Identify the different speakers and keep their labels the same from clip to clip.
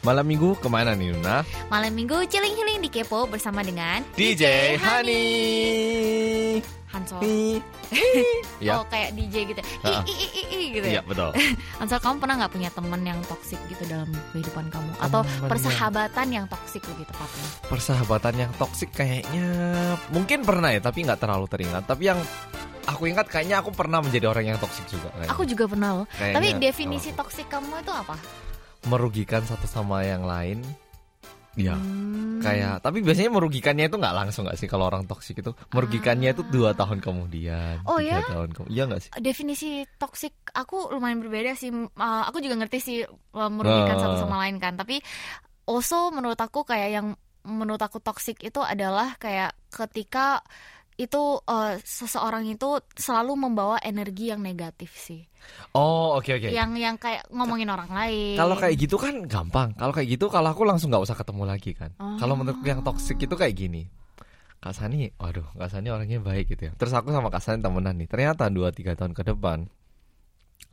Speaker 1: Malam minggu ke mana nih Luna?
Speaker 2: Malam minggu chilling healing di Kepo bersama dengan
Speaker 1: DJ Honey.
Speaker 2: Hansol.
Speaker 1: Ya.
Speaker 2: Oh kayak DJ gitu. I, i, i, i, i, gitu
Speaker 1: Iya
Speaker 2: ya.
Speaker 1: betul.
Speaker 2: Hansol kamu pernah nggak punya teman yang toksik gitu dalam kehidupan kamu atau
Speaker 1: Temen
Speaker 2: persahabatan yang toksik lebih tepatnya?
Speaker 1: Persahabatan yang toksik kayaknya mungkin pernah ya, tapi nggak terlalu teringat. Tapi yang aku ingat kayaknya aku pernah menjadi orang yang toksik juga. kayaknya.
Speaker 2: Aku juga pernah loh.
Speaker 1: Kayaknya
Speaker 2: Tapi definisi
Speaker 1: aku.
Speaker 2: toksik kamu itu apa?
Speaker 1: Merugikan satu sama yang lain. Ya.
Speaker 2: Hmm.
Speaker 1: Kayak, tapi biasanya merugikannya itu nggak langsung nggak sih kalau orang toksik itu merugikannya itu dua tahun kemudian,
Speaker 2: Oh,
Speaker 1: tiga
Speaker 2: ya?
Speaker 1: tahun kemudian, iya nggak sih?
Speaker 2: definisi toksik aku lumayan berbeda sih. Uh, aku juga ngerti sih uh, merugikan
Speaker 1: Ah.
Speaker 2: satu sama lain kan. Tapi also menurut aku kayak yang menurut aku toksik itu adalah kayak ketika itu uh, seseorang itu selalu membawa energi yang negatif sih.
Speaker 1: Oh oke oke.
Speaker 2: Yang yang kayak ngomongin orang lain.
Speaker 1: Kalau kayak gitu kan gampang. Kalau kayak gitu kalau aku langsung nggak usah ketemu lagi kan.
Speaker 2: Oh.
Speaker 1: Kalau menurutku yang toksik itu kayak gini. Kak Sani, waduh, Kak Sani orangnya baik gitu ya. Terus aku sama Kak Sani temenan nih. Ternyata 2-3 tahun ke depan,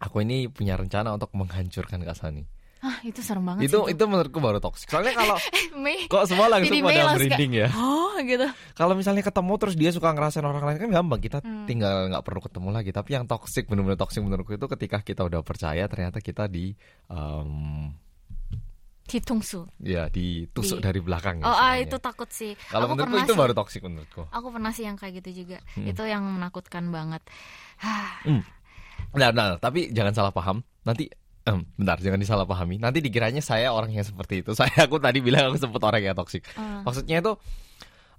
Speaker 1: aku ini punya rencana untuk menghancurkan Kak Sani.
Speaker 2: Ah itu serem banget
Speaker 1: Itu
Speaker 2: sih
Speaker 1: itu menurutku baru toksik. Soalnya kalau
Speaker 2: Mei.
Speaker 1: kok semua langsung pada merinding ya.
Speaker 2: Oh gitu.
Speaker 1: Kalau misalnya ketemu terus dia suka ngerasain orang lain kan gampang. Kita
Speaker 2: Hmm.
Speaker 1: tinggal nggak perlu ketemu lagi. Tapi yang toksik benar-benar toksik menurutku itu ketika kita udah percaya ternyata kita di em,
Speaker 2: Hitungsu.
Speaker 1: ya ditusuk
Speaker 2: Di-
Speaker 1: dari belakang. ya
Speaker 2: Oh ah, itu takut sih.
Speaker 1: Kalau menurutku itu
Speaker 2: sih.
Speaker 1: baru toksik menurutku.
Speaker 2: Aku pernah sih yang kayak gitu juga.
Speaker 1: Hmm.
Speaker 2: Itu yang menakutkan banget.
Speaker 1: Nah, nah, tapi jangan salah paham. Nanti em, bentar, jangan disalahpahami. Nanti dikiranya saya orang yang seperti itu. Saya aku tadi bilang aku sempat orang yang toksik.
Speaker 2: Ah.
Speaker 1: Maksudnya itu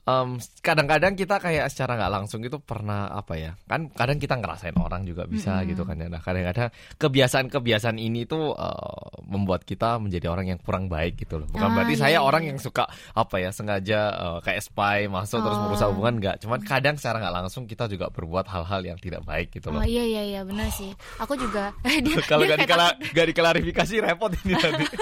Speaker 1: em, kadang-kadang kita kayak secara nggak langsung itu pernah apa ya? Kan kadang kita ngerasain orang juga bisa
Speaker 2: Mm-mm.
Speaker 1: gitu kan ya. Nah, kadang-kadang kebiasaan-kebiasaan ini tuh eh, membuat kita menjadi orang yang kurang baik gitu loh. Bukan
Speaker 2: Ah,
Speaker 1: berarti
Speaker 2: iya,
Speaker 1: saya orang
Speaker 2: iya.
Speaker 1: yang suka apa ya sengaja eh, kayak spy masuk terus
Speaker 2: Oh.
Speaker 1: merusak hubungan nggak. Cuman kadang secara nggak langsung kita juga berbuat hal-hal yang tidak baik gitu loh.
Speaker 2: Oh iya iya iya benar sih. Aku juga dia,
Speaker 1: Kalau
Speaker 2: dia
Speaker 1: gak,
Speaker 2: kayak
Speaker 1: dikala, diklarifikasi repot ini nanti.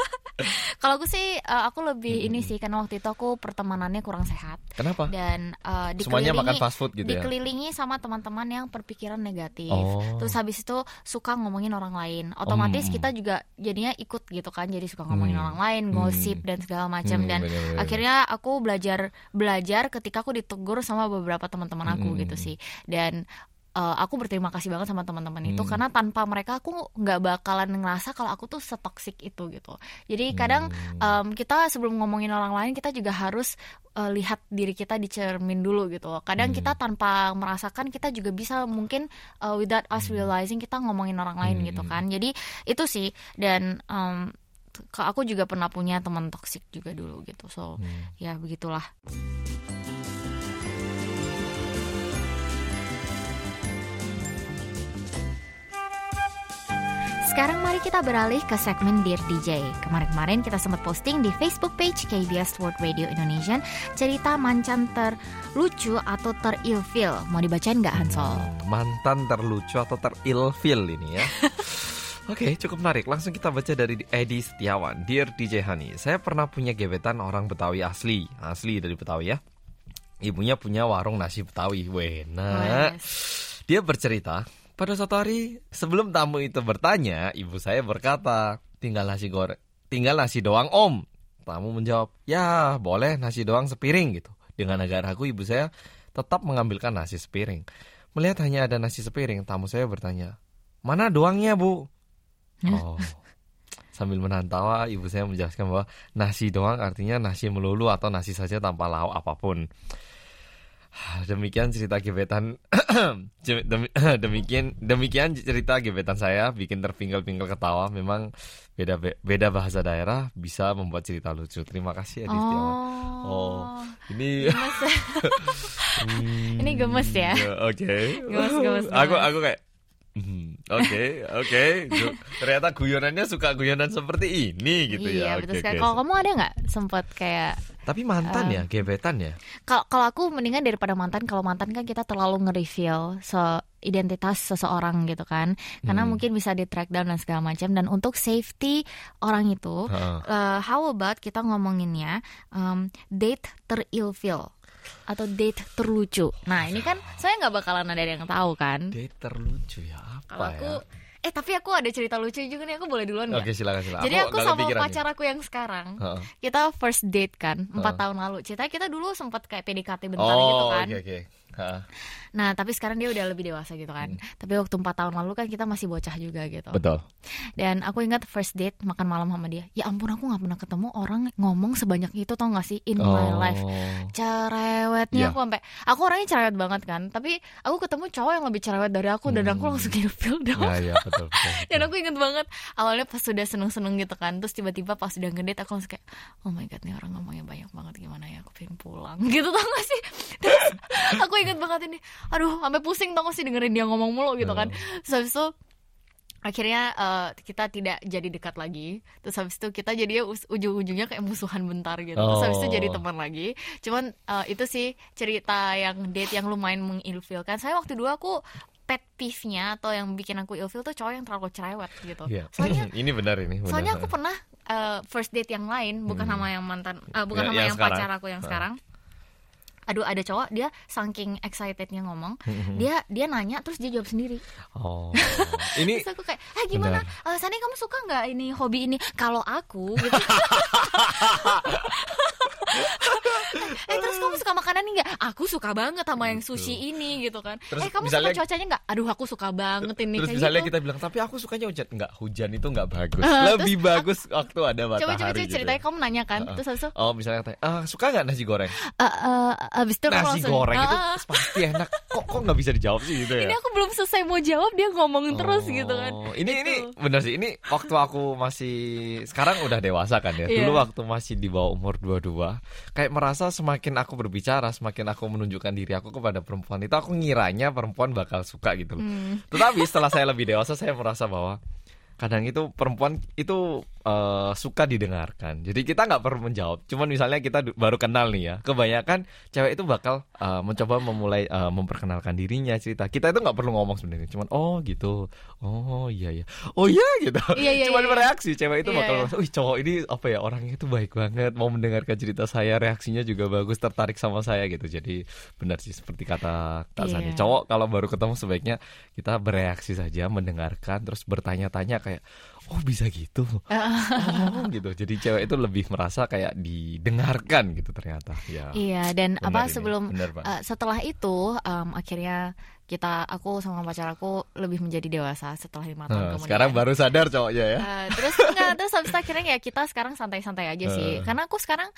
Speaker 2: Kalau aku sih eh, aku lebih ini sih karena waktu itu aku pertemanannya kurang sehat
Speaker 1: Kenapa?
Speaker 2: Dan eh,
Speaker 1: Semuanya makan
Speaker 2: dikelilingi
Speaker 1: fast food gitu ya?
Speaker 2: dikelilingi sama teman-teman yang berpikiran negatif.
Speaker 1: Oh.
Speaker 2: Terus habis itu suka ngomongin orang lain. Otomatis
Speaker 1: Hmm.
Speaker 2: kita juga jadinya ikut gitu kan. Jadi suka ngomongin
Speaker 1: Hmm.
Speaker 2: orang lain,
Speaker 1: Hmm.
Speaker 2: gosip dan segala macam
Speaker 1: Hmm,
Speaker 2: dan
Speaker 1: bener-bener.
Speaker 2: akhirnya aku belajar belajar ketika aku ditegur sama beberapa teman-teman aku
Speaker 1: Hmm.
Speaker 2: gitu sih. Dan uh, aku berterima kasih banget sama teman-teman itu
Speaker 1: Hmm.
Speaker 2: karena tanpa mereka aku nggak bakalan ngerasa kalau aku tuh setoksik itu gitu. Jadi kadang
Speaker 1: Hmm.
Speaker 2: um, kita sebelum ngomongin orang lain kita juga harus uh, lihat diri kita di cermin dulu gitu. Kadang
Speaker 1: Hmm.
Speaker 2: kita tanpa merasakan kita juga bisa mungkin uh, without us realizing kita ngomongin orang lain
Speaker 1: Hmm.
Speaker 2: gitu kan. Jadi itu sih dan um, aku juga pernah punya teman toksik juga dulu gitu. So
Speaker 1: Hmm.
Speaker 2: ya begitulah. Sekarang mari kita beralih ke segmen Dear DJ. Kemarin-kemarin kita sempat posting di Facebook page KBS World Radio Indonesia cerita mancan terlucu atau terilfil. Mau dibacain nggak Hansol?
Speaker 1: Mantan terlucu atau terilfil ini ya. Oke, cukup menarik. Langsung kita baca dari Edi Setiawan. Dear DJ Hani, saya pernah punya gebetan orang Betawi asli. Asli dari Betawi ya. Ibunya punya warung nasi Betawi. Wena. Dia bercerita, pada suatu hari sebelum tamu itu bertanya, ibu saya berkata, tinggal nasi goreng, tinggal nasi doang om. Tamu menjawab, ya boleh nasi doang sepiring gitu. Dengan agak ragu ibu saya tetap mengambilkan nasi sepiring. Melihat hanya ada nasi sepiring, tamu saya bertanya, mana doangnya bu? Oh. Sambil menahan tawa, ibu saya menjelaskan bahwa nasi doang artinya nasi melulu atau nasi saja tanpa lauk apa pun. Demikian cerita gebetan Demi- demikian demikian cerita gebetan saya bikin terpinggal-pinggal ketawa. Memang beda beda bahasa daerah bisa membuat cerita lucu. Terima kasih ya Setiawan. Oh, ini
Speaker 2: Gemes. Ini gemes ya.
Speaker 1: Oke.
Speaker 2: Gemes, gemes
Speaker 1: Aku aku kayak hmm, Oke, oke. Ju- Ternyata guyonannya suka guyonan seperti ini gitu
Speaker 2: iya
Speaker 1: ya.
Speaker 2: betul
Speaker 1: Oke,
Speaker 2: sekali.
Speaker 1: oke.
Speaker 2: Kalau kamu ada nggak sempat kayak
Speaker 1: Tapi mantan ya, gebetan ya.
Speaker 2: kalau kalau aku mendingan daripada mantan kalau mantan kan kita terlalu nge-reveal se identitas seseorang gitu kan karena
Speaker 1: Hmm.
Speaker 2: mungkin bisa di track down dan segala macam dan untuk safety orang itu
Speaker 1: Heeh.
Speaker 2: uh, how about kita ngomonginnya um, date terilfil atau date terlucu nah ini kan saya nggak bakalan ada yang tahu kan
Speaker 1: Dia terlucu ya apa
Speaker 2: kalau aku
Speaker 1: ya?
Speaker 2: Eh tapi aku ada cerita lucu juga nih aku boleh duluan nggak
Speaker 1: Oke silakan silakan.
Speaker 2: jadi aku,
Speaker 1: nggak
Speaker 2: sama pacar aku yang sekarang
Speaker 1: Heeh.
Speaker 2: kita first date kan empat
Speaker 1: Heeh.
Speaker 2: tahun lalu ceritanya kita dulu sempat kayak PDKT bentar
Speaker 1: Oh
Speaker 2: gitu kan
Speaker 1: oke oke.
Speaker 2: Nah tapi sekarang dia udah lebih dewasa gitu kan tapi waktu empat tahun lalu kan kita masih bocah juga gitu
Speaker 1: Hmm. Betul.
Speaker 2: dan aku ingat first date makan malam sama dia ya ampun aku nggak pernah ketemu orang ngomong sebanyak itu tau gak sih in my life cerewetnya
Speaker 1: Iya.
Speaker 2: aku sampai aku orangnya cerewet banget kan tapi aku ketemu cowok yang lebih cerewet dari aku dan aku
Speaker 1: Hmm.
Speaker 2: langsung ilfil dong
Speaker 1: Ya ya betul. betul,
Speaker 2: dan
Speaker 1: betul.
Speaker 2: aku inget banget awalnya pas sudah seneng-seneng gitu kan terus tiba-tiba pas sudah ngedate aku langsung kayak oh my god nih orang ngomongnya banyak banget gimana ya aku pengen pulang gitu tau gak sih terus aku inget banget ini aduh sampai pusing tau gak sih dengerin dia ngomong mulu gitu kan terus habis itu akhirnya eh, kita tidak jadi dekat lagi terus habis itu kita jadi ujung-ujungnya kayak musuhan bentar gitu terus habis itu
Speaker 1: Oh.
Speaker 2: jadi teman lagi cuman eh, itu sih cerita yang date yang lumayan mengilfilkan saya waktu dulu aku pet peeve-nya atau yang bikin aku ilfil tuh cowok yang terlalu cerewet gitu
Speaker 1: Iya.
Speaker 2: soalnya
Speaker 1: ini benar ini. Benar.
Speaker 2: soalnya aku pernah eh, first date yang lain bukan
Speaker 1: Hmm.
Speaker 2: sama yang mantan eh, bukan
Speaker 1: Ya,
Speaker 2: sama
Speaker 1: yang
Speaker 2: yang, pacar aku yang sekarang aduh ada cowok dia saking excitednya ngomong
Speaker 1: Hmm.
Speaker 2: dia dia nanya terus dia jawab sendiri.
Speaker 1: Oh. Ini
Speaker 2: terus aku kayak ah gimana? Eh, Sani kamu suka nggak ini hobi ini? Kalau aku gitu eh terus kamu suka makanan ini nggak aku suka banget sama yang
Speaker 1: Gitu.
Speaker 2: sushi ini gitu kan
Speaker 1: Terus
Speaker 2: eh kamu
Speaker 1: misalnya-
Speaker 2: suka cuacanya nggak aduh aku suka banget ini
Speaker 1: Terus
Speaker 2: kayak
Speaker 1: misalnya
Speaker 2: gitu
Speaker 1: kita bilang tapi aku sukanya hujan enggak hujan itu enggak bagus.
Speaker 2: Ah,
Speaker 1: Lebih bagus waktu ada matahari.
Speaker 2: coba coba coba
Speaker 1: gitu.
Speaker 2: ceritanya kamu nanya kan
Speaker 1: ah.
Speaker 2: terus habis
Speaker 1: Oh misalnya tanya, ah, suka nggak nasi goreng?
Speaker 2: eh, eh, habis itu aku
Speaker 1: Nasi
Speaker 2: langsung,
Speaker 1: goreng itu
Speaker 2: "Ah, ah."
Speaker 1: pasti enak. Kok kok nggak bisa dijawab sih gitu ya?
Speaker 2: ini aku belum selesai mau jawab dia ngomongin terus
Speaker 1: Oh,
Speaker 2: gitu kan
Speaker 1: Ini ini
Speaker 2: Gitu.
Speaker 1: benar sih. Ini waktu aku masih sekarang udah dewasa kan ya.
Speaker 2: Iya.
Speaker 1: Dulu waktu masih di bawah umur 22, kayak merasa semakin aku berbicara, semakin aku menunjukkan diri aku kepada perempuan itu aku ngiranya perempuan bakal suka gitu loh.
Speaker 2: Hmm.
Speaker 1: Tetapi setelah saya lebih dewasa saya merasa bahwa kadang itu perempuan itu eh, suka didengarkan. Jadi kita nggak perlu menjawab. Cuman misalnya kita baru kenal nih ya. Kebanyakan cewek itu bakal eh, mencoba memulai eh, memperkenalkan dirinya cerita. Kita itu nggak perlu ngomong sebenarnya. Cuman oh gitu. Oh iya iya. Oh iya gitu.
Speaker 2: Iya, iya,
Speaker 1: Cuman
Speaker 2: iya.
Speaker 1: bereaksi cewek itu
Speaker 2: Iya,
Speaker 1: bakal
Speaker 2: iya.
Speaker 1: wih cowok ini apa ya orangnya itu baik banget mau mendengarkan cerita saya reaksinya juga bagus tertarik sama saya gitu. Jadi benar sih seperti kata Kak Sani.
Speaker 2: Iya.
Speaker 1: Cowok kalau baru ketemu sebaiknya kita bereaksi saja mendengarkan terus bertanya-tanya kayak oh bisa gitu oh gitu jadi cewek itu lebih merasa kayak didengarkan gitu ternyata ya
Speaker 2: Iya dan apa
Speaker 1: ini,
Speaker 2: sebelum
Speaker 1: benar, Pak.
Speaker 2: eh, setelah itu em, akhirnya kita aku sama pacar aku lebih menjadi dewasa setelah lima tahun
Speaker 1: Nah,
Speaker 2: kemudian.
Speaker 1: sekarang baru sadar cowoknya ya
Speaker 2: Eh, terus enggak terus habis akhirnya ya kita sekarang santai-santai aja sih
Speaker 1: Eh.
Speaker 2: karena aku sekarang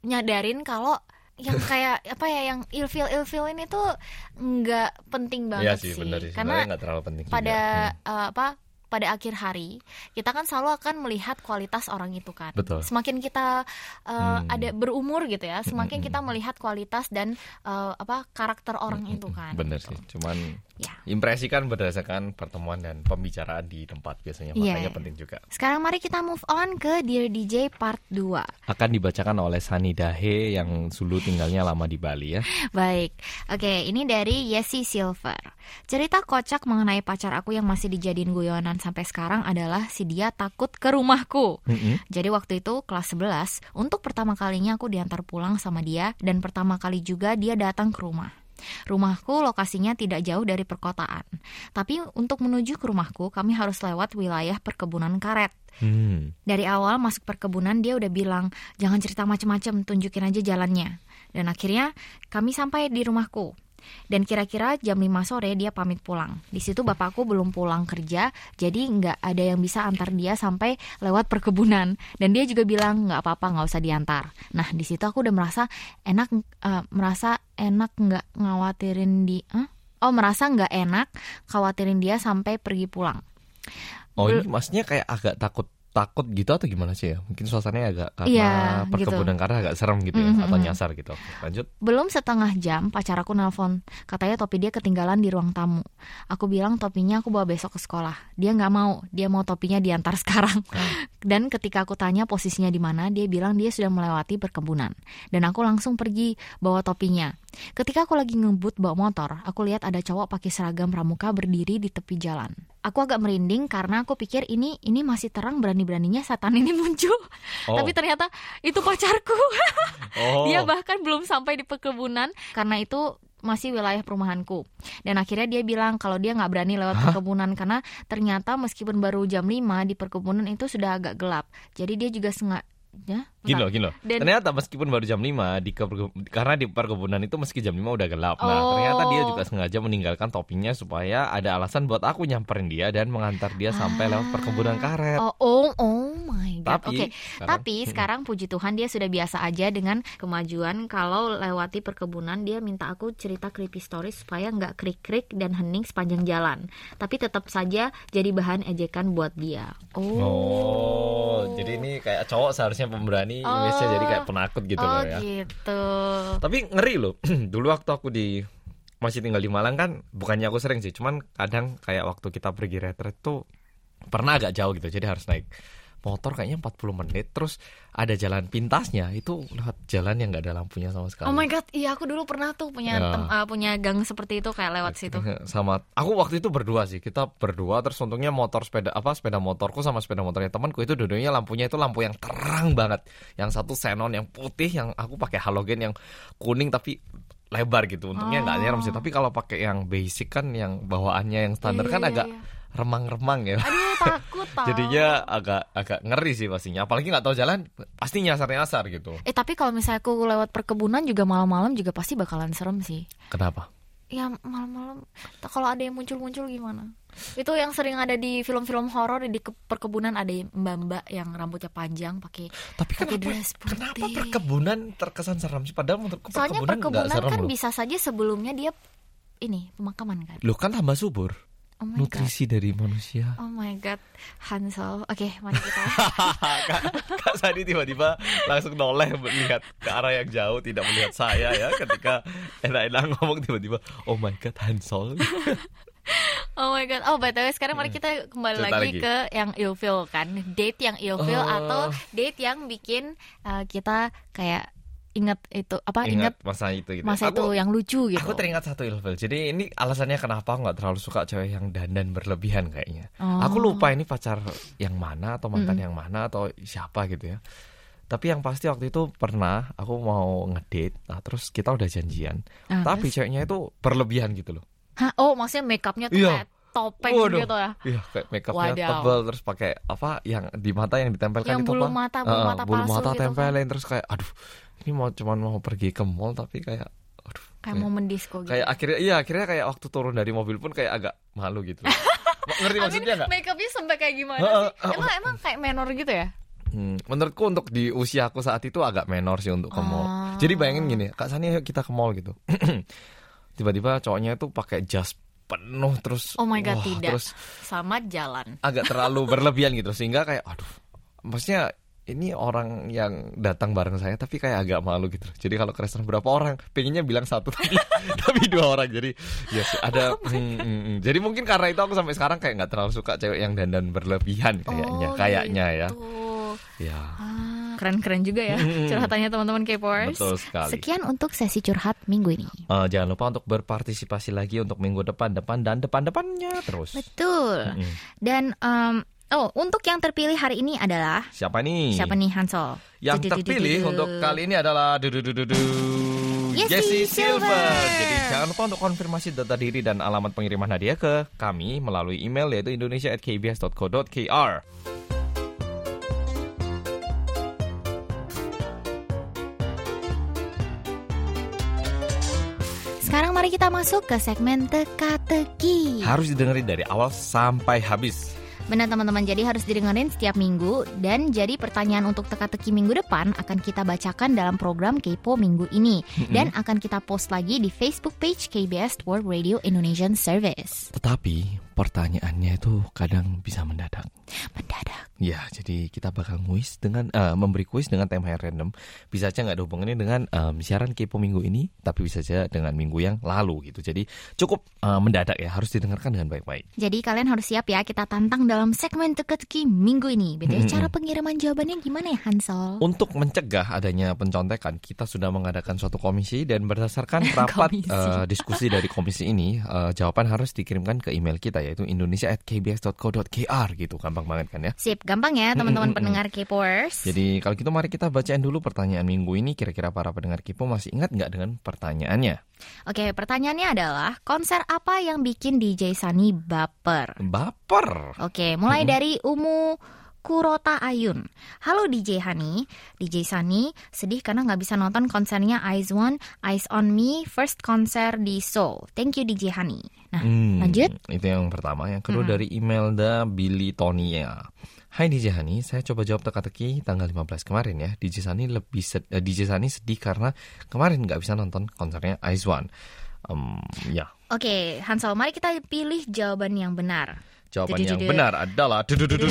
Speaker 2: nyadarin kalau yang kayak apa ya yang ilfil ilfil ini tuh nggak penting
Speaker 1: Iya
Speaker 2: banget
Speaker 1: sih
Speaker 2: sih,
Speaker 1: sih
Speaker 2: karena
Speaker 1: sebenarnya nggak terlalu penting juga.
Speaker 2: pada
Speaker 1: Hmm.
Speaker 2: eh, apa pada akhir hari kita kan selalu akan melihat kualitas orang itu kan
Speaker 1: Betul.
Speaker 2: semakin kita uh,
Speaker 1: Hmm.
Speaker 2: ada berumur gitu ya semakin
Speaker 1: Hmm,
Speaker 2: kita
Speaker 1: hmm.
Speaker 2: melihat kualitas dan uh, apa karakter orang itu kan
Speaker 1: bener
Speaker 2: gitu.
Speaker 1: sih cuman
Speaker 2: ya.
Speaker 1: Impresikan berdasarkan pertemuan dan pembicaraan di tempat biasanya
Speaker 2: Iya.
Speaker 1: makanya penting juga.
Speaker 2: Sekarang mari kita move on ke Dear DJ part 2
Speaker 1: akan dibacakan oleh Sani Dahe yang dulu tinggalnya lama di Bali ya.
Speaker 2: Baik, oke ini dari Yesi Silver. Cerita kocak mengenai pacar aku yang masih dijadiin guyonan sampai sekarang adalah si dia takut ke rumahku.
Speaker 1: Mm-mm.
Speaker 2: Jadi waktu itu kelas 11, untuk pertama kalinya aku diantar pulang sama dia dan pertama kali juga dia datang ke rumah. Rumahku lokasinya tidak jauh dari perkotaan. Tapi untuk menuju ke rumahku kami harus lewat wilayah perkebunan karet.
Speaker 1: Hmm.
Speaker 2: Dari awal masuk perkebunan dia udah bilang, "Jangan cerita macem-macem, tunjukin aja jalannya." Dan akhirnya kami sampai di rumahku. Dan kira-kira jam 5 sore dia pamit pulang. Di situ bapakku belum pulang kerja, jadi nggak ada yang bisa antar dia sampai lewat perkebunan. Dan dia juga bilang nggak apa-apa, nggak usah diantar. Nah di situ aku udah merasa enak, eh, merasa enak nggak ngawatirin di, eh? oh merasa nggak enak khawatirin dia sampai pergi pulang.
Speaker 1: oh ini maksudnya kayak agak takut takut gitu atau gimana sih ya? Mungkin suasananya agak karena
Speaker 2: Iya,
Speaker 1: perkebunan karena agak serem gitu ya
Speaker 2: Mhm,
Speaker 1: atau
Speaker 2: mhm.
Speaker 1: nyasar gitu. Lanjut.
Speaker 2: Belum setengah jam pacar aku nelpon Katanya topi dia ketinggalan di ruang tamu. Aku bilang topinya aku bawa besok ke sekolah. Dia nggak mau, dia mau topinya diantar sekarang. Dan ketika aku tanya posisinya di mana Dia bilang dia sudah melewati perkebunan. Dan aku langsung pergi bawa topinya. Ketika aku lagi ngebut bawa motor Aku lihat ada cowok pakai seragam pramuka berdiri di tepi jalan Aku agak merinding karena aku pikir ini ini masih terang berani-beraninya setan ini muncul.
Speaker 1: Oh.
Speaker 2: Tapi ternyata itu pacarku.
Speaker 1: Oh.
Speaker 2: Dia bahkan belum sampai di perkebunan karena itu masih wilayah perumahanku. Dan akhirnya dia bilang kalau dia nggak berani lewat perkebunan karena ternyata meskipun baru jam 5 di perkebunan itu sudah agak gelap. Jadi dia juga sengaja
Speaker 1: Gini loh, gini loh.
Speaker 2: Dan-
Speaker 1: Ternyata meskipun baru jam 5 di karena di perkebunan itu meski jam 5 udah gelap. Nah,
Speaker 2: Oh.
Speaker 1: ternyata dia juga sengaja meninggalkan topinya supaya ada alasan buat aku nyamperin dia dan mengantar dia sampai lewat perkebunan karet.
Speaker 2: Oh, oh, oh my god.
Speaker 1: Tapi
Speaker 2: Oke,
Speaker 1: sekarang-
Speaker 2: tapi sekarang puji Tuhan dia sudah biasa aja dengan kemajuan. Kalau lewati perkebunan dia minta aku cerita creepy story supaya nggak krik-krik dan hening sepanjang jalan. Tapi tetap saja jadi bahan ejekan buat dia. Oh.
Speaker 1: Oh, jadi ini kayak cowok seharusnya pemberani,
Speaker 2: Oh.
Speaker 1: image-nya jadi kayak penakut gitu
Speaker 2: oh
Speaker 1: loh ya.
Speaker 2: gitu.
Speaker 1: Tapi ngeri loh. Dulu waktu aku di masih tinggal di Malang kan, bukannya aku sering sih, cuman kadang kayak waktu kita pergi retret tuh pernah agak jauh gitu, jadi harus naik motor kayaknya 40 menit terus ada jalan pintasnya itu lewat jalan yang nggak ada lampunya sama sekali.
Speaker 2: Oh my god, iya aku dulu pernah tuh punya
Speaker 1: Ya.
Speaker 2: tem- uh, punya gang seperti itu kayak lewat situ.
Speaker 1: sama aku waktu itu berdua sih kita berdua terus untungnya motor sepeda apa sepeda motorku sama sepeda motornya temanku itu dua-duanya lampunya itu lampu yang terang banget yang satu xenon yang putih yang aku pakai halogen yang kuning tapi lebar gitu untungnya nggak
Speaker 2: Oh.
Speaker 1: nyerem sih tapi kalau pakai yang basic kan yang bawaannya yang standar
Speaker 2: Iya,
Speaker 1: kan
Speaker 2: iya,
Speaker 1: agak
Speaker 2: iya.
Speaker 1: Remang-remang ya
Speaker 2: Aduh takut tau.
Speaker 1: jadinya agak agak ngeri sih pastinya apalagi nggak tahu jalan pasti nyasar-nyasar gitu
Speaker 2: Eh tapi kalau misalnya aku lewat perkebunan juga malam-malam juga pasti bakalan serem sih.
Speaker 1: kenapa
Speaker 2: Ya malam-malam kalau ada yang muncul-muncul gimana? Itu yang sering ada di film-film horor di ke- perkebunan ada mbak-mbak yang rambutnya panjang pakai
Speaker 1: tapi
Speaker 2: pakai
Speaker 1: kenapa
Speaker 2: dress putih.
Speaker 1: kenapa perkebunan terkesan serem sih padahal menurutku
Speaker 2: Soalnya
Speaker 1: perkebunan
Speaker 2: perkebunan
Speaker 1: serem
Speaker 2: kan
Speaker 1: loh
Speaker 2: bisa saja sebelumnya dia ini pemakaman kan.
Speaker 1: Loh kan tambah subur
Speaker 2: Oh my god.
Speaker 1: nutrisi dari manusia.
Speaker 2: Oh my god, Hansel. Oke, mari kita.
Speaker 1: Kak, Kak Sadi tiba-tiba langsung noleh melihat ke arah yang jauh tidak melihat saya ya ketika enak-enak ngomong tiba-tiba oh my god Hansol.
Speaker 2: Oh my god. Oh, by the way, sekarang mari kita kembali
Speaker 1: Cerita
Speaker 2: lagi,
Speaker 1: lagi.
Speaker 2: ke yang ilfil kan. Date yang ilfil
Speaker 1: Oh.
Speaker 2: atau date yang bikin uh, kita kayak inget itu apa
Speaker 1: Ingat masa itu gitu.
Speaker 2: masa
Speaker 1: aku,
Speaker 2: itu yang lucu gitu.
Speaker 1: Aku teringat satu ilfil. Jadi ini alasannya kenapa aku nggak terlalu suka cewek yang dandan berlebihan kayaknya.
Speaker 2: Oh.
Speaker 1: Aku lupa ini pacar yang mana atau mantan yang mana atau siapa gitu ya. Tapi yang pasti waktu itu pernah aku mau ngedate, nah terus kita udah janjian.
Speaker 2: Ah,
Speaker 1: Tapi ceweknya itu berlebihan gitu loh.
Speaker 2: Hah? Oh, maksudnya makeupnya tuh
Speaker 1: Iya.
Speaker 2: kayak topeng
Speaker 1: Waduh.
Speaker 2: gitu ya.
Speaker 1: Iya, kayak makeupnya
Speaker 2: Wadaw.
Speaker 1: tebel terus pakai apa yang di mata yang ditempelkan
Speaker 2: Yang
Speaker 1: itu
Speaker 2: bulu
Speaker 1: apa?
Speaker 2: mata, bulu
Speaker 1: Eh,
Speaker 2: mata
Speaker 1: bulu
Speaker 2: palsu
Speaker 1: mata
Speaker 2: gitu kan.
Speaker 1: tempelin terus kayak aduh, ini mau cuman mau pergi ke mall tapi kayak aduh.
Speaker 2: Kayak mau mendisco gitu.
Speaker 1: kayak akhirnya iya akhirnya kayak waktu turun dari mobil pun kayak agak malu gitu. Ngerti maksudnya nggak?
Speaker 2: Makeupnya sampai kayak gimana sih? Emang emang kayak menor gitu ya?
Speaker 1: Hmm, menurutku untuk di usia aku saat itu agak menor sih untuk ke mall.
Speaker 2: Ah.
Speaker 1: Jadi bayangin gini, Kak Sani ayo kita ke mall gitu. Tiba-tiba cowoknya itu pakai jas penuh terus
Speaker 2: Oh my God,
Speaker 1: wah,
Speaker 2: tidak.
Speaker 1: terus
Speaker 2: Sama jalan.
Speaker 1: agak terlalu berlebihan gitu sehingga kayak aduh maksudnya ini orang yang datang bareng saya tapi kayak agak malu gitu jadi kalau ke restoran berapa orang pengennya bilang satu tapi tapi dua orang jadi ya sih, ada
Speaker 2: Oh
Speaker 1: hmm, hmm, hmm. jadi mungkin karena itu aku sampai sekarang kayak nggak terlalu suka cewek yang dandan berlebihan kayaknya
Speaker 2: Oh,
Speaker 1: kayaknya ya
Speaker 2: gitu.
Speaker 1: ya
Speaker 2: Ah, keren-keren juga ya curhatannya teman-teman K-popers.
Speaker 1: betul sekali
Speaker 2: Sekian untuk sesi curhat minggu ini.
Speaker 1: Eh, jangan lupa untuk berpartisipasi lagi untuk minggu depan depan dan depan depannya terus
Speaker 2: Betul.
Speaker 1: Mm-mm.
Speaker 2: Dan em, oh untuk yang terpilih hari ini adalah
Speaker 1: siapa nih
Speaker 2: siapa nih Hansol?
Speaker 1: Yang
Speaker 2: Dududududu.
Speaker 1: terpilih untuk kali ini adalah dududududu Jesse
Speaker 2: Silver.
Speaker 1: Silver. Jadi jangan lupa untuk konfirmasi data diri dan alamat pengiriman hadiah ke kami melalui email yaitu indonesia@kbs.co.kr.
Speaker 2: Sekarang mari kita masuk ke segmen teka-teki.
Speaker 1: Harus didengerin dari awal sampai habis.
Speaker 2: Benar teman-teman, jadi harus didengerin setiap minggu. Dan jadi pertanyaan untuk teka-teki minggu depan akan kita bacakan dalam program Kepo minggu ini. Dan akan kita post lagi di Facebook page KBS World Radio Indonesian Service.
Speaker 1: Tetapi pertanyaannya itu kadang bisa mendadak.
Speaker 2: Mendadak.
Speaker 1: Ya, jadi kita bakal kuis dengan eh, memberi kuis dengan tema yang random. Bisa aja nggak ada hubungannya dengan em, siaran Kepo minggu ini, tapi bisa aja dengan minggu yang lalu gitu. Jadi cukup eh, mendadak ya, harus didengarkan dengan baik-baik.
Speaker 2: Jadi kalian harus siap ya kita tantang dalam segmen teka-teki minggu ini. Beda
Speaker 1: Mm-mm.
Speaker 2: cara pengiriman jawabannya gimana ya Hansol?
Speaker 1: Untuk mencegah adanya pencontekan, kita sudah mengadakan suatu komisi dan berdasarkan rapat eh, diskusi dari komisi ini, eh, jawaban harus dikirimkan ke email kita yaitu indonesia@kbs.co.kr gitu. Gampang banget kan ya.
Speaker 2: Sip, gampang ya teman-teman pendengar K-popers.
Speaker 1: Jadi kalau gitu mari kita bacain dulu pertanyaan minggu ini. Kira-kira para pendengar Kipo masih ingat nggak dengan pertanyaannya?
Speaker 2: Oke, pertanyaannya adalah konser apa yang bikin DJ Sunny baper?
Speaker 1: Baper.
Speaker 2: Oke, mulai dari Umu Kurota Ayun. Halo DJ Hani, DJ Sunny sedih karena nggak bisa nonton konsernya Eyes One, Eyes on Me, first konser di Seoul. Thank you DJ Hani. Nah,
Speaker 1: Hmm,
Speaker 2: lanjut.
Speaker 1: Itu yang pertama. Yang kedua
Speaker 2: Mm-mm.
Speaker 1: dari Imelda Billy Tonia. Hai DJ Hani, saya coba jawab teka-teki tanggal 15 kemarin ya. DJ Sani lebih sed- eh, DJ Sani sedih karena kemarin nggak bisa nonton konsernya Ice One. Em, ya,
Speaker 2: Oke, Hansel, mari kita pilih jawaban yang benar.
Speaker 1: jawaban yang benar adalah dududududu.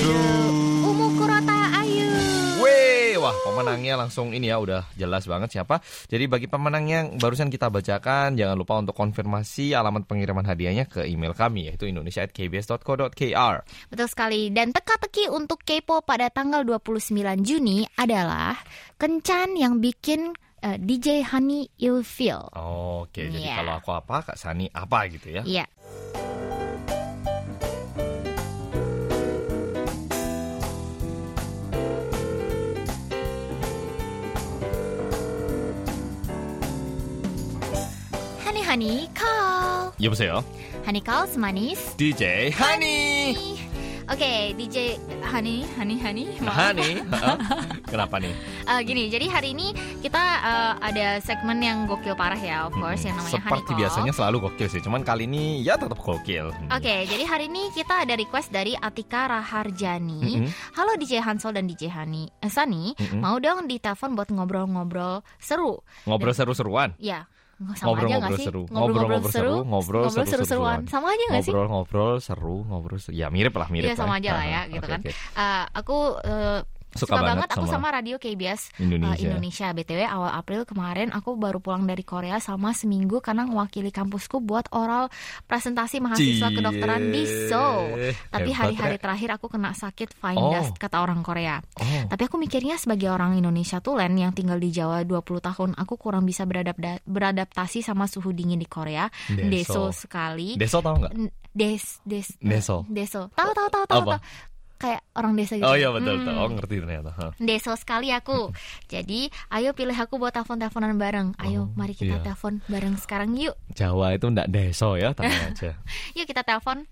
Speaker 1: Wah pemenangnya langsung ini ya udah jelas banget siapa. Jadi bagi pemenang yang barusan kita bacakan, jangan lupa untuk konfirmasi alamat pengiriman hadiahnya ke email kami yaitu indonesia@kbs.co.kr.
Speaker 2: Betul sekali. Dan teka-teki untuk K-pop pada tanggal 29 Juni adalah kencan yang bikin eh, DJ Hani ilfeel.
Speaker 1: Oke, jadi
Speaker 2: Iya.
Speaker 1: kalau aku apa, Kak Sani apa gitu ya.
Speaker 2: Iya. Hani Hani call.
Speaker 1: 여보세요.
Speaker 2: Hani call semanis.
Speaker 1: DJ Hani.
Speaker 2: Oke, DJ Hani, Hani, Hani. maaf.
Speaker 1: Hani. Heeh. Kenapa nih?
Speaker 2: Eh, gini, jadi hari ini kita eh, ada segmen yang gokil parah ya, of course, yang namanya Hani
Speaker 1: Seperti
Speaker 2: Call.
Speaker 1: biasanya selalu gokil sih, cuman kali ini ya tetap gokil. Hmm.
Speaker 2: Oke, jadi hari ini kita ada request dari Atika Raharjani.
Speaker 1: Mm-mm.
Speaker 2: Halo DJ Hansol dan DJ Hani, eh, Sani,
Speaker 1: Mm-mm.
Speaker 2: mau dong ditelepon buat ngobrol-ngobrol seru.
Speaker 1: Ngobrol seru-seruan.
Speaker 2: Ya, sama aja nggak
Speaker 1: Ngobrol-ngobrol
Speaker 2: sih?
Speaker 1: seru.
Speaker 2: Seru,
Speaker 1: ngobrol
Speaker 2: seru-seruan.
Speaker 1: seru-seruan.
Speaker 2: Sama aja nggak sih?
Speaker 1: Ngobrol-ngobrol seru, ngobrol seru. Ya mirip lah, mirip
Speaker 2: Iya, sama
Speaker 1: lah.
Speaker 2: aja lah ya, gitu kan.
Speaker 1: oke.
Speaker 2: Eh, aku eh,
Speaker 1: Suka,
Speaker 2: suka,
Speaker 1: banget,
Speaker 2: banget aku sama, radio KBS uh,
Speaker 1: Indonesia.
Speaker 2: Indonesia. BTW awal April kemarin aku baru pulang dari Korea selama seminggu karena mewakili kampusku buat oral presentasi mahasiswa
Speaker 1: Cie.
Speaker 2: kedokteran di Seoul. Tapi hari-hari
Speaker 1: Rek.
Speaker 2: terakhir aku kena sakit fine
Speaker 1: Oh.
Speaker 2: dust kata orang Korea.
Speaker 1: Oh,
Speaker 2: Tapi aku mikirnya sebagai orang Indonesia tulen yang tinggal di Jawa 20 tahun, aku kurang bisa beradap- beradaptasi sama suhu dingin di Korea. Deso,
Speaker 1: Deso.
Speaker 2: sekali.
Speaker 1: Deso tau nggak?
Speaker 2: Des, des,
Speaker 1: Deso.
Speaker 2: Deso. Tahu tahu tahu tahu kayak orang desa gitu.
Speaker 1: Oh iya betul,
Speaker 2: hmm.
Speaker 1: Oh ngerti ternyata. Huh.
Speaker 2: Deso sekali aku. Jadi ayo pilih aku buat telepon-teleponan bareng. Ayo
Speaker 1: oh,
Speaker 2: mari kita
Speaker 1: iya.
Speaker 2: telepon bareng sekarang yuk.
Speaker 1: Jawa itu ndak deso ya, tanya aja.
Speaker 2: yuk kita telepon.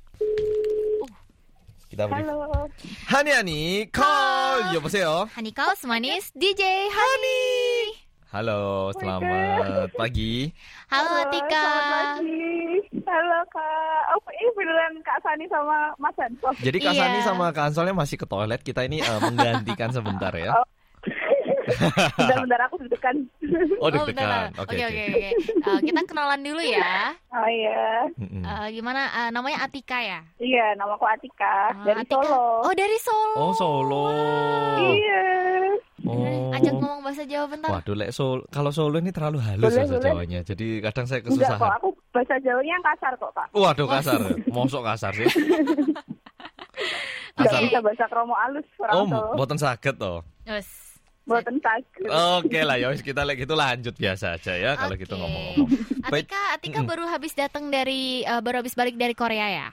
Speaker 1: Kita beri.
Speaker 3: Halo.
Speaker 1: Hani Hani call. yo boseyo. Iya, ya.
Speaker 2: Hani call semanis DJ Hani. hani.
Speaker 1: Halo, selamat pagi.
Speaker 2: Halo
Speaker 3: Halo,
Speaker 2: Tika.
Speaker 3: Selamat pagi. Halo Kak. Oh, ini beneran Kak Sani sama Mas Hanso.
Speaker 1: Jadi Kak
Speaker 2: Iya.
Speaker 1: Sani sama Kak Ansolnya masih ke toilet. Kita ini eh, menggantikan sebentar ya.
Speaker 3: Bentar-bentar aku deg-degan.
Speaker 1: Oh,
Speaker 2: bentar.
Speaker 1: deg-degan. Oke,
Speaker 2: Oke,
Speaker 1: oke.
Speaker 2: Eh, kita kenalan dulu ya.
Speaker 3: oh iya.
Speaker 2: Eh, gimana? Eh, namanya Atika ya?
Speaker 3: Iya, nama aku Atika
Speaker 2: Ah,
Speaker 3: dari
Speaker 2: Atika.
Speaker 3: Solo.
Speaker 2: Oh, dari Solo.
Speaker 1: Oh, Solo.
Speaker 3: Iya.
Speaker 1: Oh.
Speaker 2: Ajak ngomong bahasa Jawa bentar.
Speaker 1: Waduh, lek Solo, kalau Solo ini terlalu halus
Speaker 3: Boleh,
Speaker 1: bahasa
Speaker 3: boleh.
Speaker 1: Jawanya. Jadi kadang saya
Speaker 3: Enggak kok,
Speaker 1: kesusahan.
Speaker 3: aku bahasa Jawanya yang kasar kok, Kak.
Speaker 1: Waduh, kasar. Mosok kasar sih.
Speaker 3: Enggak
Speaker 2: Oke.
Speaker 3: bisa bahasa kromo alus orang
Speaker 1: Oh, boten sakit toh.
Speaker 2: Yes.
Speaker 3: Boten sakit.
Speaker 1: Oke lah, ya wis kita lagi gitu lanjut biasa aja ya kalau gitu ngomong-ngomong.
Speaker 2: Atika, Atika baru habis datang dari eh, baru habis balik dari Korea ya?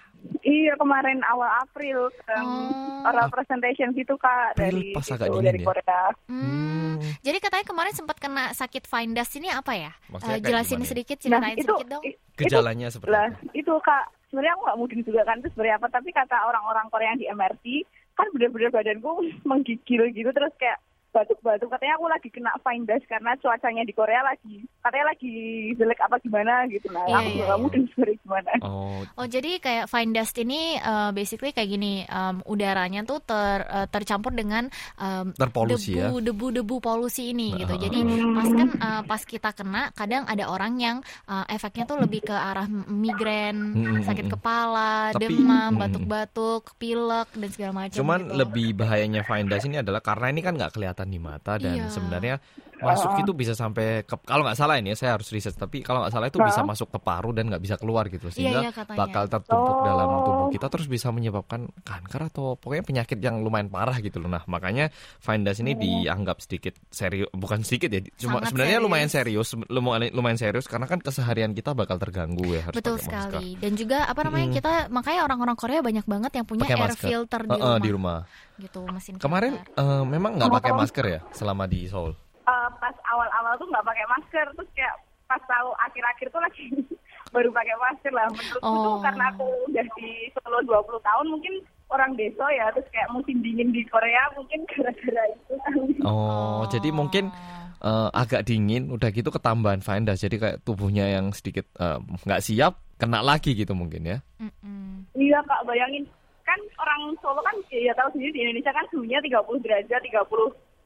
Speaker 3: Iya, kemarin awal April um,
Speaker 2: Oh.
Speaker 3: oral presentation gitu, Kak,
Speaker 1: April
Speaker 3: dari
Speaker 1: pas agak
Speaker 3: dari
Speaker 1: ya?
Speaker 3: Korea.
Speaker 2: Hmm.
Speaker 1: Hmm.
Speaker 2: Jadi katanya kemarin sempat kena sakit fine dust ini apa ya?
Speaker 1: Maksudnya
Speaker 2: Eh,
Speaker 1: kayak
Speaker 2: jelasin
Speaker 1: gimana ya?
Speaker 2: sedikit,
Speaker 3: Nah,
Speaker 2: ceritain
Speaker 3: itu
Speaker 2: sedikit dong.
Speaker 3: i- itu
Speaker 1: Gejalanya seperti
Speaker 3: lah
Speaker 1: apa?
Speaker 3: itu kak sebenarnya aku nggak mudeng juga kan itu sebenarnya apa tapi kata orang-orang Korea yang di MRT kan bener-bener badanku menggigil gitu terus kayak batuk-batuk katanya aku lagi kena fine dust karena cuacanya di Korea lagi katanya lagi jelek apa gimana gitu nah
Speaker 2: Iya,
Speaker 3: aku
Speaker 2: iya.
Speaker 3: mudeng sebenarnya gimana
Speaker 1: Oh,
Speaker 2: Oh jadi kayak fine dust ini eh, basically kayak gini em, udaranya tuh ter, eh, tercampur dengan em,
Speaker 1: terpolusi ya.
Speaker 2: debu debu debu polusi ini gitu.
Speaker 1: Nah,
Speaker 2: Jadi
Speaker 3: Hmm.
Speaker 2: pas kan eh, pas kita kena kadang ada orang yang eh, efeknya tuh lebih ke arah migrain,
Speaker 1: Hmm,
Speaker 2: sakit kepala,
Speaker 1: Tapi-
Speaker 2: demam,
Speaker 1: hmm.
Speaker 2: batuk-batuk, pilek dan segala macam.
Speaker 1: Cuman
Speaker 2: gitu.
Speaker 1: lebih bahayanya fine dust ini adalah karena ini kan nggak kelihatan di mata dan
Speaker 2: Iya.
Speaker 1: sebenarnya masuk
Speaker 3: Oh.
Speaker 1: itu bisa sampai ke kalau nggak salah ini ya, saya harus riset tapi kalau nggak salah itu
Speaker 3: Oh.
Speaker 1: bisa masuk ke paru dan nggak bisa keluar gitu sehingga
Speaker 2: iya, katanya.
Speaker 1: bakal tertumpuk
Speaker 3: Oh.
Speaker 1: dalam tubuh kita terus bisa menyebabkan kanker atau pokoknya penyakit yang lumayan parah gitu loh. Nah makanya Fine Dust ini dianggap sedikit serius bukan sedikit ya cuma
Speaker 2: Sangat
Speaker 1: sebenarnya
Speaker 2: serius.
Speaker 1: lumayan serius lumayan lumayan serius karena kan keseharian kita bakal terganggu ya harus
Speaker 2: Betul
Speaker 1: pakai masker.
Speaker 2: sekali. Dan juga apa namanya
Speaker 1: Mm-mm.
Speaker 2: kita makanya orang-orang Korea banyak banget yang punya
Speaker 1: Pakai
Speaker 2: air
Speaker 1: masker.
Speaker 2: filter di
Speaker 1: Eh, eh,
Speaker 2: rumah.
Speaker 1: di rumah.
Speaker 2: Gitu mesin
Speaker 1: Kemarin
Speaker 2: filter.
Speaker 1: eh, memang nggak pakai masker ya selama di Seoul.
Speaker 3: Eh, pas awal-awal tuh nggak pakai masker terus kayak pas tahu akhir-akhir tuh lagi baru pakai masker lah menurutku
Speaker 2: Oh.
Speaker 3: tuh karena aku udah di Solo 20 tahun mungkin orang deso ya terus kayak musim dingin di Korea mungkin gara-gara itu
Speaker 1: Oh, jadi mungkin eh, agak dingin, udah gitu ketambahan Dust, jadi kayak tubuhnya yang sedikit eh, nggak siap, kena lagi gitu mungkin ya.
Speaker 2: Mm-mm.
Speaker 3: iya kak bayangin kan orang Solo kan ya tahu sendiri di Indonesia kan suhunya 30 derajat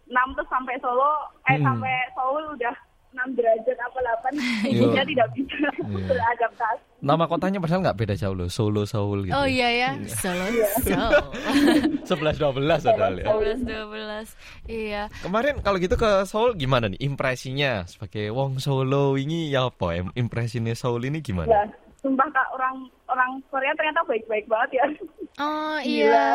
Speaker 3: 36 terus sampai Solo eh
Speaker 1: Hmm.
Speaker 3: sampai Seoul udah 6 derajat apa 8
Speaker 1: Iya.
Speaker 3: dia tidak bisa
Speaker 1: Iya.
Speaker 3: beradaptasi
Speaker 1: Nama kotanya padahal nggak beda jauh loh, Solo Seoul gitu.
Speaker 2: Oh iya ya, Solo, Solo.
Speaker 1: 11 12 padahal ya.
Speaker 2: 11 12. Iya.
Speaker 1: Kemarin kalau gitu ke Seoul gimana nih impresinya sebagai wong Solo ini ya apa impresinya Seoul ini gimana?
Speaker 3: ya sumpah kak orang orang Korea ternyata baik-baik banget ya
Speaker 2: Oh
Speaker 3: Gila.
Speaker 2: iya.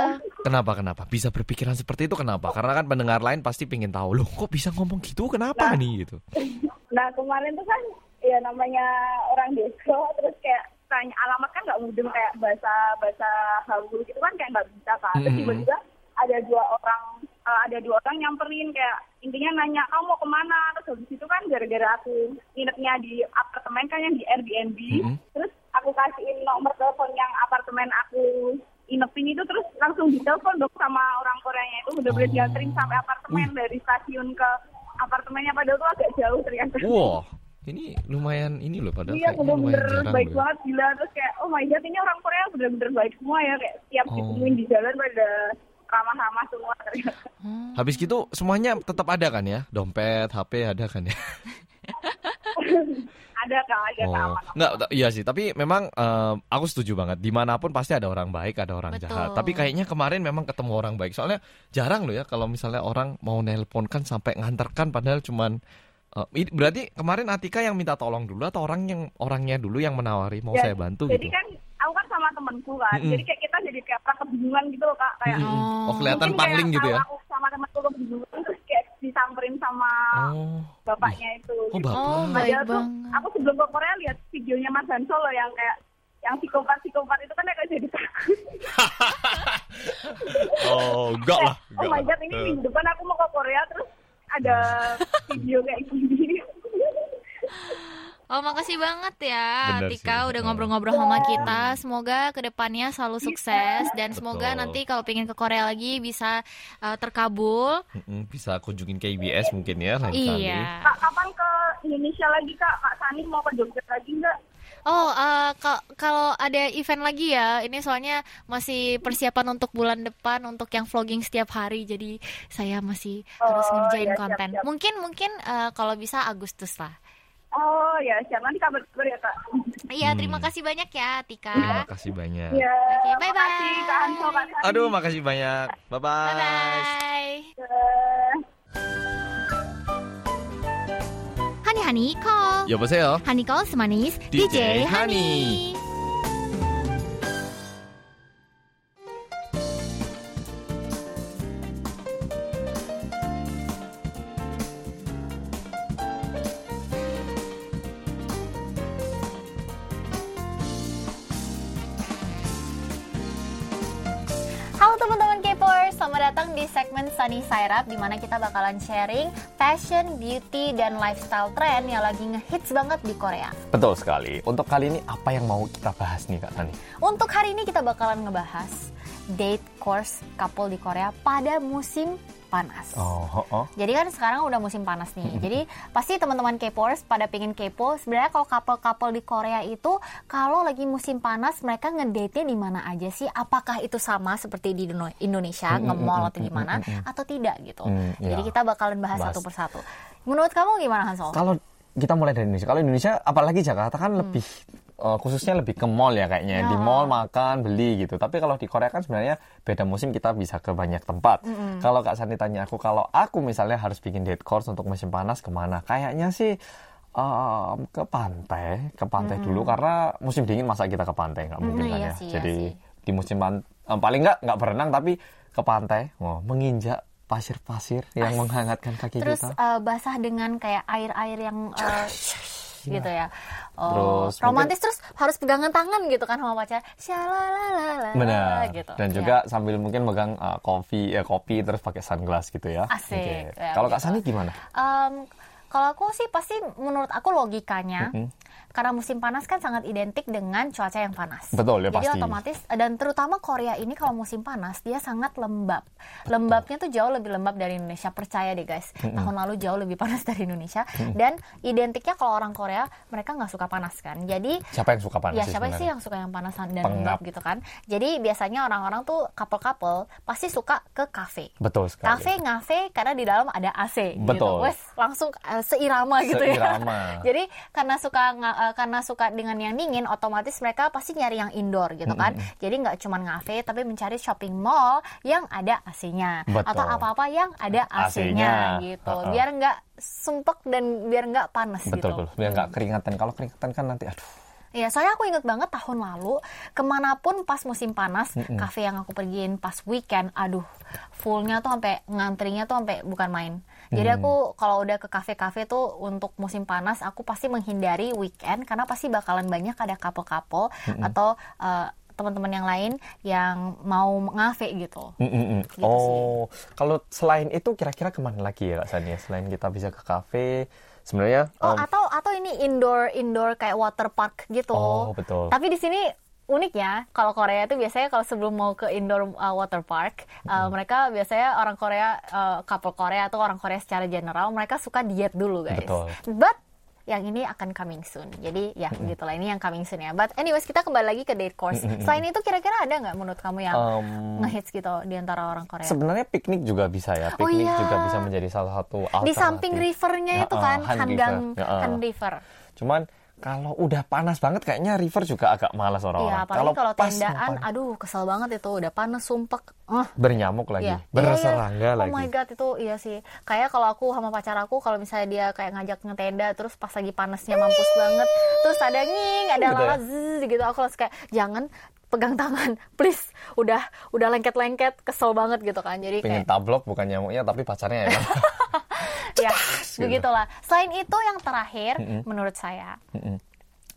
Speaker 1: Kenapa kenapa bisa berpikiran seperti itu kenapa? Karena kan pendengar lain pasti pingin tahu loh kok bisa ngomong gitu kenapa
Speaker 3: Nah.
Speaker 1: nih gitu.
Speaker 3: Nah kemarin tuh kan ya namanya orang deso terus kayak tanya alamat kan nggak mudeng kayak bahasa bahasa Hangul gitu kan kayak nggak bisa kan. Terus tiba-tiba ada dua orang eh, ada dua orang nyamperin kayak intinya nanya kamu mau ke mana terus habis itu kan gara-gara aku nginepnya di apartemen kan yang di Airbnb
Speaker 1: Mm-mm.
Speaker 3: terus aku kasihin nomor telepon yang apartemen aku inepin itu terus langsung ditelepon dong sama orang Koreanya itu bener-bener
Speaker 1: Oh.
Speaker 3: dianterin sampai apartemen dari stasiun ke apartemennya padahal tuh agak jauh ternyata.
Speaker 1: Wah, ini lumayan ini loh padahal
Speaker 3: Iya bener-bener baik
Speaker 1: loh ya.
Speaker 3: banget gila terus kayak oh my god ini orang Korea bener-bener baik semua ya kayak tiap
Speaker 1: Oh.
Speaker 3: ditemuin di jalan pada ramah-ramah semua ternyata.
Speaker 2: Oh.
Speaker 1: Habis gitu semuanya tetap ada kan ya? Dompet, HP ada kan ya?
Speaker 3: ada kak ada
Speaker 1: Oh,
Speaker 3: keamanan.
Speaker 1: nggak, iya sih. Tapi memang eh, aku setuju banget. Di mana pun pasti ada orang baik, ada orang
Speaker 2: Betul.
Speaker 1: jahat. Tapi kayaknya kemarin memang ketemu orang baik. Soalnya jarang loh ya kalau misalnya orang mau nelpon kan sampai nganterkan padahal cuman eh, ini- berarti kemarin Atika yang minta tolong dulu atau orang yang orangnya dulu yang menawari mau
Speaker 3: Ya,
Speaker 1: saya bantu
Speaker 3: Jadi
Speaker 1: gitu?
Speaker 3: kan aku kan sama temenku kan,
Speaker 1: Mm-mm.
Speaker 3: jadi kayak kita jadi kayak kebingungan gitu loh kak kayak.
Speaker 1: Mm-mm. Oh,
Speaker 2: Oh.
Speaker 1: kelihatan pangling gitu ya?
Speaker 3: Aku sama temenku kebingungan terus disamperin sama
Speaker 1: Oh,
Speaker 3: bapaknya itu.
Speaker 1: oh
Speaker 3: gitu.
Speaker 1: bapak.
Speaker 2: Oh, baik
Speaker 3: tuh
Speaker 2: banget.
Speaker 3: aku sebelum ke Korea lihat videonya Mas Hanso loh yang kayak yang psikopat psikopat itu kan kayak jadi takut.
Speaker 1: Oh, enggak lah.
Speaker 3: oh my
Speaker 1: enggak
Speaker 3: god ini
Speaker 1: lah.
Speaker 3: minggu depan aku mau ke Korea terus ada video kayak gini.
Speaker 2: Oh makasih banget ya
Speaker 1: Bener
Speaker 2: Tika
Speaker 1: sih.
Speaker 2: udah ngobrol-ngobrol sama kita Semoga ke depannya selalu sukses Dan semoga
Speaker 1: Betul.
Speaker 2: nanti kalau pengen ke Korea lagi bisa uh, terkabul
Speaker 1: bisa kunjungin KBS mungkin ya lain kali.
Speaker 2: Iya
Speaker 3: Kak kapan ke Indonesia lagi kak? Kak Sani mau ke Jogja lagi nggak?
Speaker 2: Oh uh, ka- kalau ada event lagi ya Ini soalnya masih persiapan untuk bulan depan Untuk yang vlogging setiap hari Jadi saya masih harus
Speaker 3: Oh,
Speaker 2: ngerjain
Speaker 3: iya, siap,
Speaker 2: konten
Speaker 3: siap.
Speaker 2: Mungkin mungkin uh, kalau bisa Agustus lah
Speaker 3: Oh ya siap nanti kabar kabar ya kak.
Speaker 2: Iya
Speaker 1: Hmm.
Speaker 2: terima kasih banyak ya Tika
Speaker 1: Terima kasih banyak.
Speaker 3: Ya.
Speaker 2: Oke, bye-bye.
Speaker 3: makasih, Kak Hanso, Kak Sani.
Speaker 1: Aduh, makasih banyak. Bye bye.
Speaker 2: Bye-bye
Speaker 3: Eh,
Speaker 2: Hani Hani call
Speaker 1: 여보세요.
Speaker 2: Hani call semanis
Speaker 1: DJ
Speaker 2: DJ,
Speaker 1: Hani.
Speaker 2: Hani. Up di mana kita bakalan sharing fashion, beauty, dan lifestyle trend yang lagi ngehits banget di Korea.
Speaker 1: Betul sekali. Untuk kali ini apa yang mau kita bahas nih Kak Tani?
Speaker 2: Untuk hari ini kita bakalan ngebahas date course couple di Korea pada musim panas.
Speaker 1: Oh, oh, oh.
Speaker 2: Jadi kan sekarang udah musim panas nih. Jadi pasti teman-teman K-popers pada pengen kepo. Sebenarnya kalau couple-couple di Korea itu kalau lagi musim panas mereka ngedate di mana aja sih? Apakah itu sama seperti di Indo- Indonesia nge-mall atau gimana atau tidak gitu.
Speaker 1: Mm, iya.
Speaker 2: Jadi kita bakalan bahas,
Speaker 1: Bahas.
Speaker 2: satu persatu. Menurut kamu gimana Hansol?
Speaker 1: Kalau kita mulai dari Indonesia. Kalau Indonesia apalagi Jakarta kan lebih eh, khususnya lebih ke mall ya kayaknya. Di
Speaker 2: Ya.
Speaker 1: mall makan, beli gitu. Tapi kalau di Korea kan sebenarnya beda musim kita bisa ke banyak tempat. Kalau Kak Sani tanya aku, kalau aku misalnya harus bikin date course untuk musim panas ke mana? Kayaknya sih em, ke pantai, ke pantai dulu karena musim dingin masa kita ke pantai nggak mungkin
Speaker 2: Hmm,
Speaker 1: kan
Speaker 2: iya
Speaker 1: ya.
Speaker 2: sih, iya
Speaker 1: Jadi
Speaker 2: sih.
Speaker 1: di musim pan- em, paling nggak nggak berenang tapi ke pantai, oh, menginjak pasir-pasir yang menghangatkan kaki
Speaker 2: Terus
Speaker 1: kita.
Speaker 2: eh, basah dengan kayak air-air yang eh, gitu ya. Oh,
Speaker 1: Terus
Speaker 2: romantis terus harus pegangan tangan gitu kan sama pacar. Shalalalala
Speaker 1: Benar.
Speaker 2: gitu.
Speaker 1: Dan
Speaker 2: Ya.
Speaker 1: juga sambil mungkin megang uh, kopi, ya kopi terus pakai sunglass gitu ya.
Speaker 2: Asik.
Speaker 1: Oke.
Speaker 2: Ya,
Speaker 1: Kalau Kak
Speaker 2: gitu.
Speaker 1: Sani gimana?
Speaker 2: Em, kalau aku sih pasti menurut aku logikanya
Speaker 1: Mm-mm.
Speaker 2: karena musim panas kan sangat identik dengan cuaca yang panas.
Speaker 1: Betul, ya
Speaker 2: Jadi
Speaker 1: pasti.
Speaker 2: otomatis dan terutama Korea ini kalau musim panas dia sangat lembab. Lembabnya tuh jauh lebih lembab dari Indonesia. Percaya deh guys. Tahun lalu jauh lebih panas dari Indonesia dan identiknya kalau orang Korea mereka nggak suka panas kan. Jadi
Speaker 1: Siapa yang suka panas
Speaker 2: ya
Speaker 1: sih
Speaker 2: siapa sih
Speaker 1: sebenarnya?
Speaker 2: yang suka yang panasan dan
Speaker 1: Pengap.
Speaker 2: lembab gitu kan. Jadi biasanya orang-orang tuh couple-couple pasti suka ke kafe.
Speaker 1: Betul sekali.
Speaker 2: Kafe ngafe karena di dalam ada AC gitu.
Speaker 1: Betul.
Speaker 2: Wes langsung seirama gitu
Speaker 1: Seirama.
Speaker 2: ya. Jadi karena suka eh, karena suka dengan yang dingin otomatis mereka pasti nyari yang indoor gitu kan. Jadi nggak cuma ngafe tapi mencari shopping mall yang ada AC-nya atau apa-apa yang ada AC-nya
Speaker 1: AC-nya.
Speaker 2: gitu.
Speaker 1: Uh-uh.
Speaker 2: Biar nggak sumpek dan biar nggak panas
Speaker 1: Betul,
Speaker 2: gitu.
Speaker 1: betul. Biar nggak keringatan. Kalau keringatan kan nanti, aduh.
Speaker 2: Iya, soalnya aku inget banget tahun lalu ke mana pun pas musim panas, kafe yang aku pergiin pas weekend, aduh, fullnya tuh sampai ngantrinya tuh sampai bukan main. Jadi
Speaker 1: Mm.
Speaker 2: aku kalau udah ke kafe-kafe tuh untuk musim panas, aku pasti menghindari weekend karena pasti bakalan banyak ada couple-couple atau eh, teman-teman yang lain yang mau ngafe gitu.
Speaker 1: Mm-mm-mm.
Speaker 2: Gitu
Speaker 1: oh, kalau selain itu kira-kira ke mana lagi ya Kak Sani? ya? Selain kita bisa ke kafe, sebenarnya
Speaker 2: Oh,
Speaker 1: em,
Speaker 2: atau atau ini indoor indoor kayak water park gitu.
Speaker 1: Oh, betul.
Speaker 2: Tapi di sini unik ya. Kalau Korea itu biasanya kalau sebelum mau ke indoor uh, water park, uh, mereka biasanya orang Korea uh, couple Korea atau orang Korea secara general mereka suka diet dulu, guys.
Speaker 1: Betul.
Speaker 2: But yang ini akan coming soon. Jadi ya begitulah ini yang coming soon ya. But anyways kita kembali lagi ke date course. Selain itu kira-kira ada nggak menurut kamu yang
Speaker 1: Em,
Speaker 2: ngehits gitu di antara orang Korea?
Speaker 1: sebenarnya piknik juga bisa ya.
Speaker 2: Oh,
Speaker 1: Piknik
Speaker 2: iya.
Speaker 1: juga bisa menjadi salah satu alternatif.
Speaker 2: di samping rivernya
Speaker 1: Ya,
Speaker 2: itu
Speaker 1: eh,
Speaker 2: kan,
Speaker 1: Han
Speaker 2: Handang
Speaker 1: River. Ya.
Speaker 2: Han River.
Speaker 1: Cuman kalau udah panas banget kayaknya river juga agak malas orang-orang.
Speaker 2: Iya, kalau
Speaker 1: pas
Speaker 2: tendaan, aduh kesel banget itu udah panas sumpek. Ah,
Speaker 1: bernyamuk lagi,
Speaker 2: Iya.
Speaker 1: berserangga
Speaker 2: Iya, iya.
Speaker 1: lagi.
Speaker 2: Oh my god itu iya sih. Kayak kalau aku sama pacar aku kalau misalnya dia kayak ngajak ngetenda terus pas lagi panasnya mampus banget, terus ada nging, ada
Speaker 1: Gitu ya?
Speaker 2: lala zzz, gitu aku langsung kayak jangan pegang tangan, please. Udah udah lengket-lengket, kesel banget gitu kan. Jadi
Speaker 1: Pengen
Speaker 2: kayak
Speaker 1: tablok bukan nyamuknya tapi pacarnya ya.
Speaker 2: ya
Speaker 1: gitu.
Speaker 2: begitulah. Selain itu yang terakhir menurut saya
Speaker 1: Mm-mm.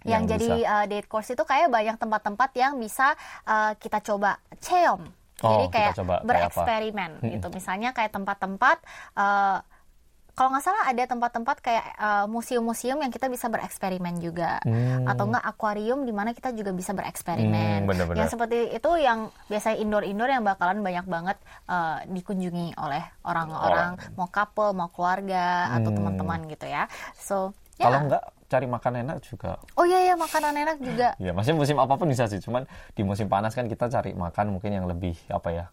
Speaker 2: yang,
Speaker 1: Yang
Speaker 2: jadi
Speaker 1: bisa.
Speaker 2: uh, date course itu kayak banyak tempat-tempat yang bisa uh, kita coba cheom.
Speaker 1: Oh,
Speaker 2: jadi kayak
Speaker 1: coba kayak apa?
Speaker 2: bereksperimen gitu. Misalnya kayak tempat-tempat uh, kalau nggak salah ada tempat-tempat kayak uh, museum-museum yang kita bisa bereksperimen juga
Speaker 1: Hmm.
Speaker 2: atau enggak akuarium di mana kita juga bisa bereksperimen.
Speaker 1: Hmm, bener-bener.
Speaker 2: yang seperti itu yang biasanya indoor-indoor yang bakalan banyak banget uh, dikunjungi oleh orang-orang mau couple, mau keluarga atau
Speaker 1: Hmm.
Speaker 2: teman-teman gitu ya. So, ya.
Speaker 1: Kalau enggak cari makan enak juga.
Speaker 2: Oh iya ya makanan enak juga.
Speaker 1: Ya, maksudnya musim apa pun bisa sih. Cuman di musim panas kan kita cari makan mungkin yang lebih apa ya?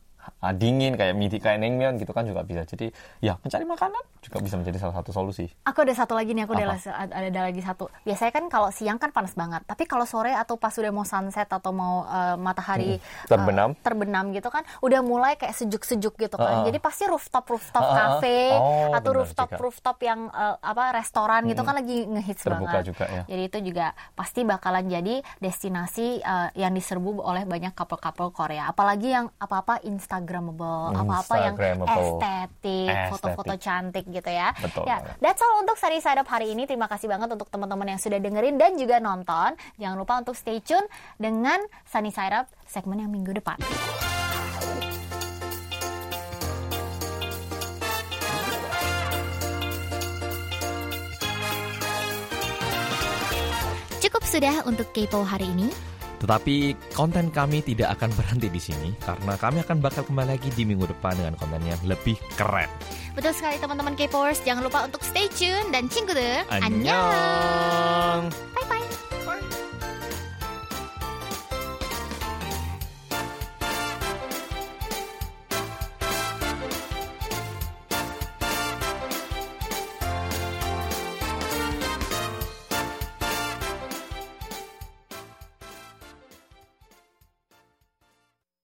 Speaker 1: Ah, dingin kayak midi kayak nengmyeon gitu kan juga bisa. Jadi ya mencari makanan juga bisa menjadi salah satu solusi.
Speaker 2: Aku ada satu lagi nih, aku ada, ada, ada lagi satu. Biasanya kan kalau siang kan panas banget, tapi kalau sore atau pas udah mau sunset atau mau uh, matahari
Speaker 1: Hmm. Terbenam.
Speaker 2: uh, terbenam gitu kan, udah mulai kayak sejuk-sejuk gitu kan.
Speaker 1: Uh-uh.
Speaker 2: Jadi pasti rooftop rooftop
Speaker 1: Uh-uh.
Speaker 2: cafe
Speaker 1: Oh,
Speaker 2: atau
Speaker 1: benar
Speaker 2: rooftop
Speaker 1: juga.
Speaker 2: rooftop yang uh, apa restoran gitu kan lagi ngehits banget.
Speaker 1: juga ya.
Speaker 2: Jadi itu juga pasti bakalan jadi destinasi uh, yang diserbu oleh banyak couple-couple Korea. Apalagi yang apa-apa Instagramable, apa-apa yang estetik, foto-foto cantik gitu ya.
Speaker 1: Betul
Speaker 2: ya,
Speaker 1: banget.
Speaker 2: that's all untuk Sari Side Up hari ini. Terima kasih banget untuk teman-teman yang sudah dengerin dan juga nonton. Jangan lupa untuk stay tune dengan Sunny Side Up segmen yang minggu depan.
Speaker 4: Cukup sudah untuk Kepo hari ini.
Speaker 1: Tetapi konten kami tidak akan berhenti di sini karena kami akan bakal kembali lagi di minggu depan dengan konten yang lebih keren.
Speaker 4: Betul sekali teman-teman K-popers. Jangan lupa untuk stay tune dan cinggude.
Speaker 1: Annyeong.
Speaker 4: Bye bye.